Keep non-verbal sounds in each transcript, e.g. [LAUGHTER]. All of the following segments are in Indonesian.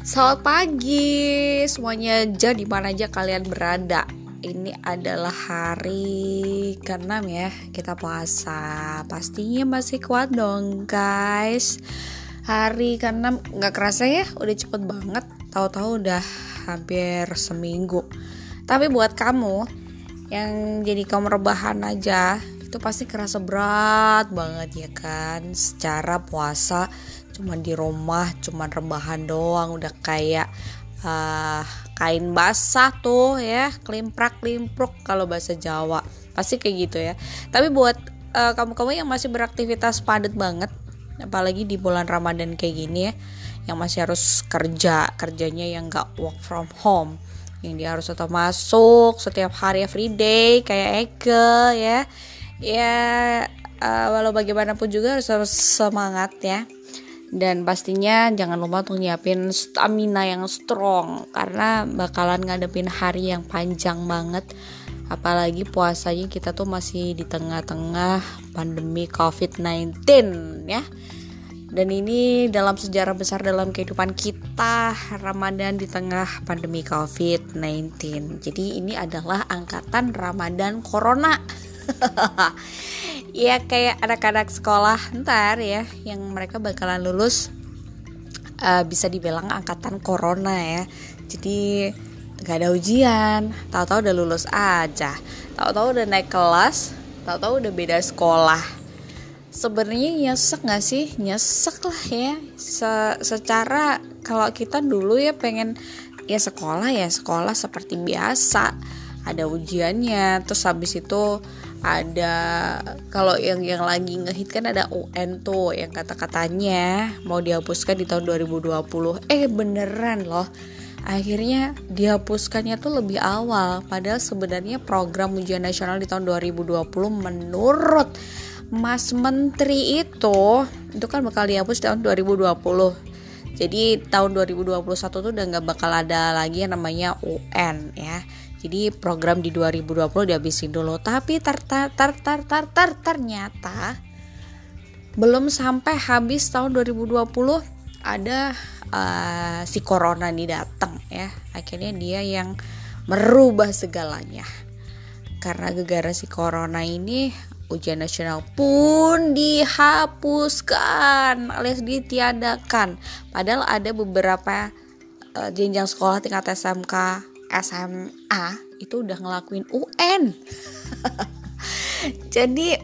Selamat pagi semuanya aja di mana aja kalian berada. Ini adalah hari ke-6 ya kita puasa. Pastinya masih kuat dong guys. Hari ke-6 nggak kerasa ya, udah cepet banget. Tahu-tahu udah hampir seminggu. Tapi buat kamu yang jadi kaum rebahan aja itu pasti kerasa berat banget ya kan secara puasa cuma di rumah cuma rebahan doang. Udah kayak uh, kain basah tuh ya. Klimprak klimpruk kalau bahasa Jawa. Pasti kayak gitu ya. Tapi buat uh, kamu-kamu yang masih beraktivitas padat banget apalagi di bulan Ramadan kayak gini ya yang masih harus kerja kerjanya yang gak work from home yang dia harus tetap masuk setiap hari everyday kayak Eke ya. Ya uh, walau bagaimanapun juga harus semangat ya dan pastinya jangan lupa untuk nyiapin stamina yang strong. Karena bakalan ngadepin hari yang panjang banget. Apalagi puasanya kita tuh masih di tengah-tengah pandemi COVID-19 ya. Dan ini dalam sejarah besar dalam kehidupan kita Ramadan di tengah pandemi COVID-19 jadi ini adalah angkatan Ramadan Corona [LAUGHS] ya kayak anak-anak sekolah ntar ya yang mereka bakalan lulus uh, bisa dibilang angkatan corona ya. Jadi gak ada ujian. Tahu-tahu udah lulus aja. Tahu-tahu udah naik kelas tahu-tahu udah beda sekolah. Sebenarnya nyesek gak sih? Nyesek lah ya. Se secara kalau kita dulu ya pengen ya sekolah ya sekolah seperti biasa. Ada ujiannya terus habis itu ada kalau yang yang lagi ngehit kan ada UN tuh yang kata-katanya mau dihapuskan di tahun 2020 eh beneran loh. Akhirnya dihapuskannya tuh lebih awal. Padahal sebenarnya program ujian nasional di tahun 2020 menurut Mas Menteri itu itu kan bakal dihapus tahun 2020 jadi tahun 2021 tuh udah nggak bakal ada lagi yang namanya UN ya jadi program di 2020 dihabisin dulu. Tapi tar tar tar tar tar, tar ternyata belum sampai habis tahun 2020 ada uh, si corona nih datang ya. Akhirnya dia yang merubah segalanya. Karena gegara si corona ini ujian nasional pun dihapuskan alias ditiadakan. Padahal ada beberapa uh, jenjang sekolah tingkat SMK SMA itu udah ngelakuin UN [LAUGHS] jadi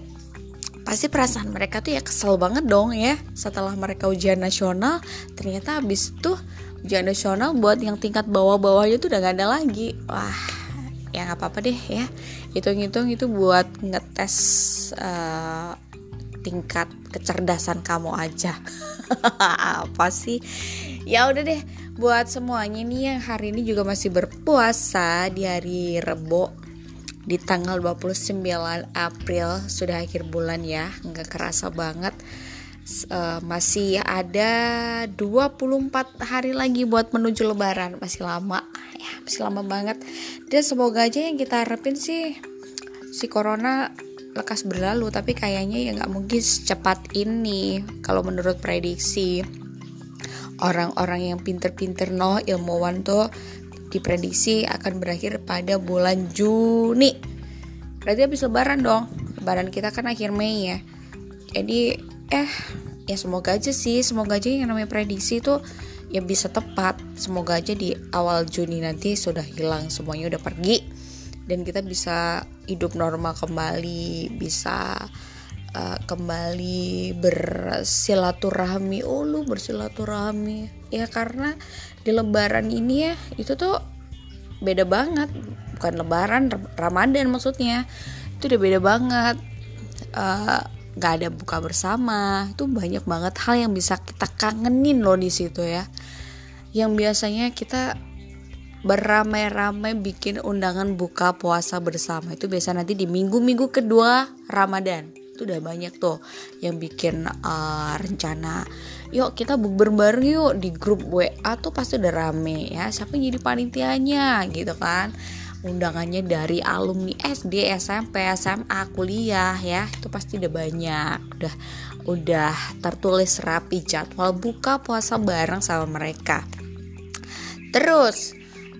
pasti perasaan mereka tuh ya kesel banget dong ya. Setelah mereka ujian nasional ternyata habis tuh ujian nasional buat yang tingkat bawah-bawahnya tuh udah gak ada lagi. Wah ya nggak apa-apa deh ya. Hitung-hitung itu buat ngetes uh, tingkat kecerdasan kamu aja. [LAUGHS] Apa sih? Ya udah deh buat semuanya nih yang hari ini juga masih berpuasa di hari Rebo di tanggal 29 April sudah akhir bulan ya nggak kerasa banget. Uh, masih ada 24 hari lagi buat menuju lebaran masih lama ya masih lama banget. Dan semoga aja yang kita harapin sih si corona lekas berlalu tapi kayaknya ya nggak mungkin secepat ini kalau menurut prediksi orang-orang yang pinter-pinter no ilmuwan tuh diprediksi akan berakhir pada bulan Juni. Berarti habis lebaran dong. Lebaran kita kan akhir Mei ya. Jadi eh ya semoga aja sih semoga aja yang namanya prediksi itu ya bisa tepat. Semoga aja di awal Juni nanti sudah hilang semuanya udah pergi. Dan kita bisa hidup normal kembali bisa uh, kembali bersilaturahmi. Oh lu bersilaturahmi. Ya karena di lebaran ini ya itu tuh beda banget. Bukan lebaran ramadan maksudnya. Itu udah beda banget. Uh, nggak ada buka bersama. Itu banyak banget hal yang bisa kita kangenin loh di situ ya. Yang biasanya kita beramai-ramai bikin undangan buka puasa bersama. Itu biasa nanti di minggu-minggu kedua Ramadan itu udah banyak tuh yang bikin uh, rencana yuk kita bukber bareng yuk di grup WA tuh pasti udah rame ya siapa yang jadi panitianya? Gitu kan. Undangannya dari alumni SD, SMP, SMA, kuliah ya itu pasti udah banyak. Udah udah tertulis rapi jadwal buka puasa bareng sama mereka. Terus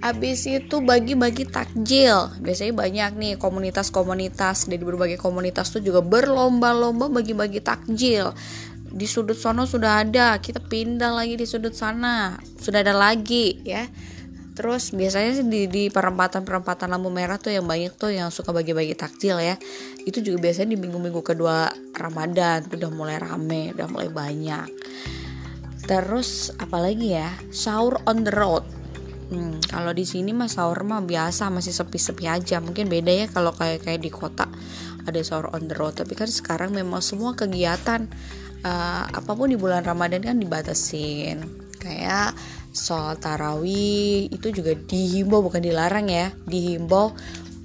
Abis itu bagi-bagi takjil Biasanya banyak nih komunitas-komunitas Dari berbagai komunitas tuh juga berlomba-lomba bagi-bagi takjil Di sudut sana sudah ada Kita pindah lagi di sudut sana Sudah ada lagi ya Terus biasanya di, di perempatan-perempatan lampu merah tuh yang banyak tuh yang suka bagi-bagi takjil ya. Itu juga biasanya di minggu-minggu kedua Ramadan tuh udah mulai rame, udah mulai banyak. Terus apalagi ya? Sahur on the road. Hmm, kalau di sini mah sahur mah biasa masih sepi-sepi aja. Mungkin beda ya kalau kayak kayak di kota ada sahur on the road. Tapi kan sekarang memang semua kegiatan uh, apa pun di bulan Ramadan kan dibatasin. Kayak sholat tarawih itu juga dihimbau bukan dilarang ya dihimbau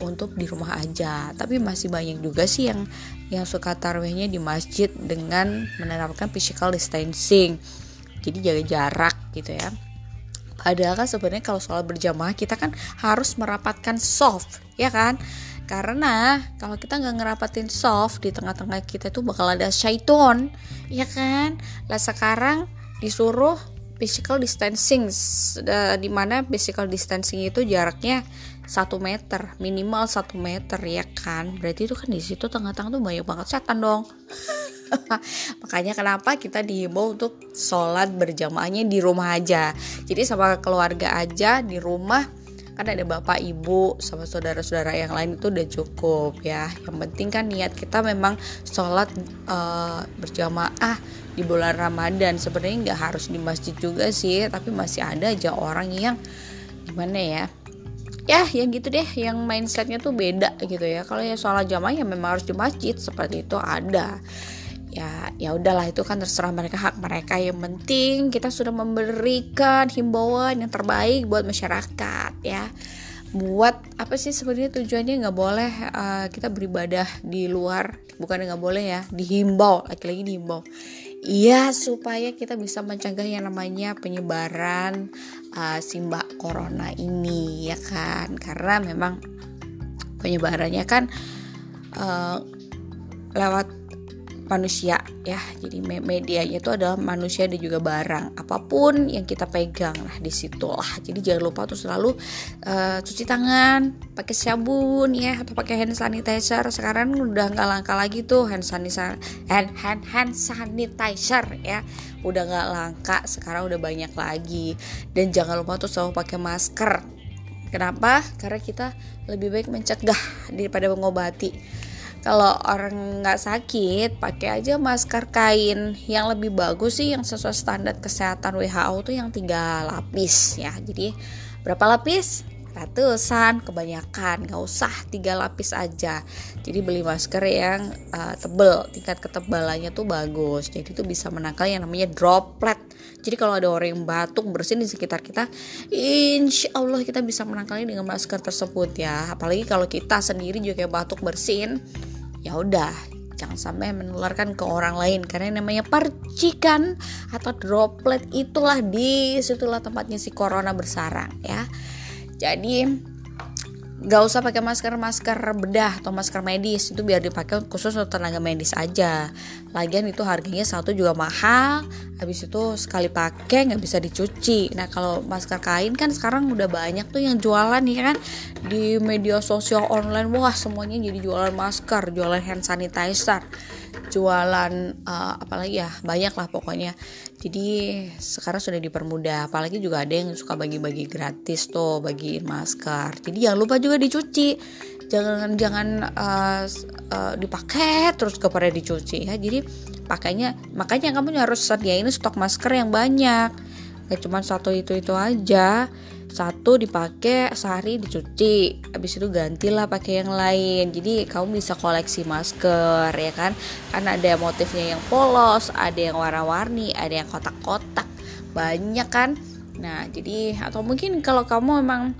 untuk di rumah aja tapi masih banyak juga sih yang yang suka tarawihnya di masjid dengan menerapkan physical distancing jadi jaga jarak gitu ya padahal kan sebenarnya kalau sholat berjamaah kita kan harus merapatkan soft ya kan? Karena kalau kita nggak ngerapatin soft di tengah-tengah kita itu bakal ada syaiton ya kan? Lah sekarang disuruh physical distancing di mana physical distancing itu jaraknya satu meter minimal satu meter ya kan? Berarti itu kan di situ tengah-tengah tuh banyak banget setan dong [LAUGHS] [LAUGHS] makanya kenapa kita dihimbau untuk sholat berjamaahnya di rumah aja. Jadi sama keluarga aja di rumah kan ada bapak ibu sama saudara-saudara yang lain itu udah cukup ya. Yang penting kan niat kita memang sholat uh, berjamaah di bulan Ramadan. Sebenarnya nggak harus di masjid juga sih tapi masih ada aja orang yang gimana ya ya yang gitu deh. Yang mindsetnya tuh beda gitu ya. Kalau ya sholat jamaah ya memang harus di masjid seperti itu ada ya ya udahlah itu kan terserah mereka hak mereka. Yang penting kita sudah memberikan himbauan yang terbaik buat masyarakat ya. Buat apa sih sebenarnya tujuannya? Nggak boleh uh, kita beribadah di luar. Bukan nggak boleh ya dihimbau. Lagi-lagi dihimbau. Iya supaya kita bisa mencegah yang namanya penyebaran uh, simbah corona ini ya kan? Karena memang penyebarannya kan uh, lewat manusia ya. Jadi medianya itu adalah manusia dan juga barang. Apa pun yang kita pegang lah di situ lah jadi jangan lupa tuh selalu uh, cuci tangan pakai sabun ya. Atau pakai hand sanitizer. Sekarang udah nggak langka lagi tuh hand sanitizer hand hand hand sanitizer ya. Udah nggak langka sekarang udah banyak lagi. Dan jangan lupa tuh selalu pakai masker. Kenapa? Karena kita lebih baik mencegah daripada mengobati kalau orang nggak sakit pakai aja masker kain. Yang lebih bagus sih yang sesuai standar kesehatan WHO tuh yang tiga lapis ya. Jadi berapa lapis? Ratusan kebanyakan. Nggak usah tiga lapis aja. Jadi beli masker yang uh, tebel. Tingkat ketebalannya tuh bagus. Jadi itu bisa menangkal yang namanya droplet. Jadi kalau ada orang yang batuk bersin di sekitar kita insya Allah kita bisa menangkalnya dengan masker tersebut ya. Apalagi kalau kita sendiri juga batuk bersin ya udah jangan sampai menularkan ke orang lain. Karena namanya percikan atau droplet itulah di situlah tempatnya si corona bersarang ya. Jadi nggak usah pakai masker masker bedah atau masker medis. Itu biar dipakai khusus untuk tenaga medis aja. Lagian itu harganya satu juga mahal habis itu sekali pakai nggak bisa dicuci. Nah kalau masker kain kan sekarang udah banyak tuh yang jualan ya kan? Di media sosial online wah semuanya jadi jualan masker jualan hand sanitizer jualan uh, apalagi ya banyak lah pokoknya jadi sekarang sudah dipermudah. Apalagi juga ada yang suka bagi-bagi gratis tuh bagiin masker. Jadi jangan lupa juga dicuci. Jangan jangan uh, uh, dipakai terus kepada dicuci ya. Jadi pakainya makanya kamu harus sediain stok masker yang banyak kayak cuma satu itu itu aja. Satu dipakai sehari dicuci. Habis itu gantilah pakai yang lain. Jadi kamu bisa koleksi masker ya kan? Karena ada motifnya yang polos ada yang warna-warni ada yang kotak-kotak. Banyak kan? Nah jadi atau mungkin kalau kamu memang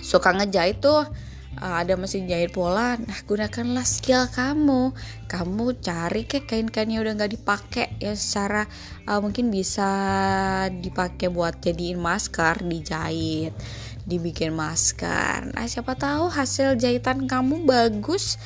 suka ngejahit tuh uh, ada mesin jahit pola nah gunakanlah skill kamu. Kamu cari ke kain-kain yang udah nggak dipakai ya secara uh, mungkin bisa dipakai buat jadiin masker dijahit dibikin masker. Nah siapa tahu hasil jahitan kamu bagus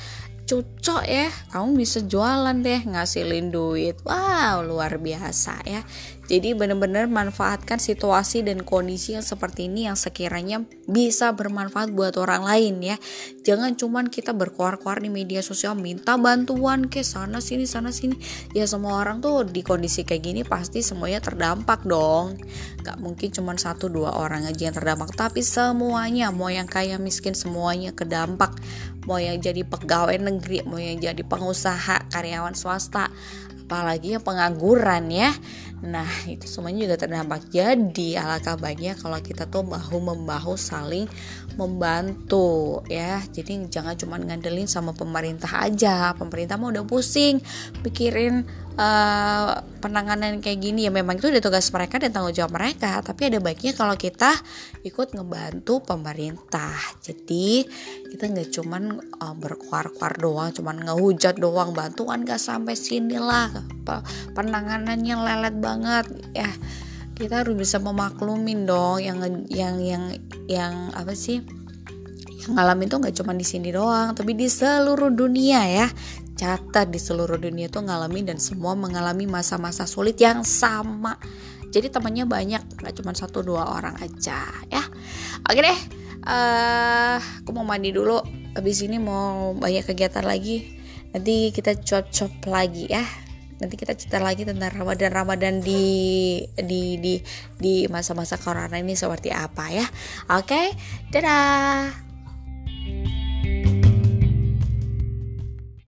cocok ya kamu bisa jualan deh ngasilin duit wow luar biasa ya jadi benar-benar manfaatkan situasi dan kondisi yang seperti ini yang sekiranya bisa bermanfaat buat orang lain ya. Jangan cuman kita berkuar-kuar di media sosial minta bantuan ke sana sini sana sini. Ya semua orang tuh di kondisi kayak gini pasti semuanya terdampak dong. Gak mungkin cuman satu dua orang aja yang terdampak tapi semuanya mau yang kaya miskin semuanya kedampak. Mau yang jadi pegawai negeri, mau yang jadi pengusaha, karyawan swasta, apalagi yang pengangguran ya Nah, itu semuanya juga terdampak. Jadi, alangkah baiknya kalau kita tuh bahu membahu saling membantu ya. Jadi jangan cuma ngandelin sama pemerintah aja. Pemerintah mau udah pusing pikirin uh, penanganan kayak gini ya memang itu udah tugas mereka dan tanggung jawab mereka tapi ada baiknya kalau kita ikut ngebantu pemerintah jadi kita nggak cuman uh, berkuar-kuar doang cuman ngehujat doang bantuan gak sampai sini lah penanganannya lelet banget ya kita harus bisa memaklumin dong yang yang yang yang apa sih? Yang ngalamin tuh nggak cuma di sini doang tapi di seluruh dunia ya. Catat di seluruh dunia tuh ngalamin dan semua mengalami masa-masa sulit yang sama. Jadi temannya banyak nggak cuma satu dua orang aja ya. Oke deh uh, aku mau mandi dulu. Habis ini mau banyak kegiatan lagi. Nanti kita cocok lagi ya nanti kita cerita lagi tentang Ramadan Ramadan di di di di masa-masa corona ini seperti apa ya. Oke dadah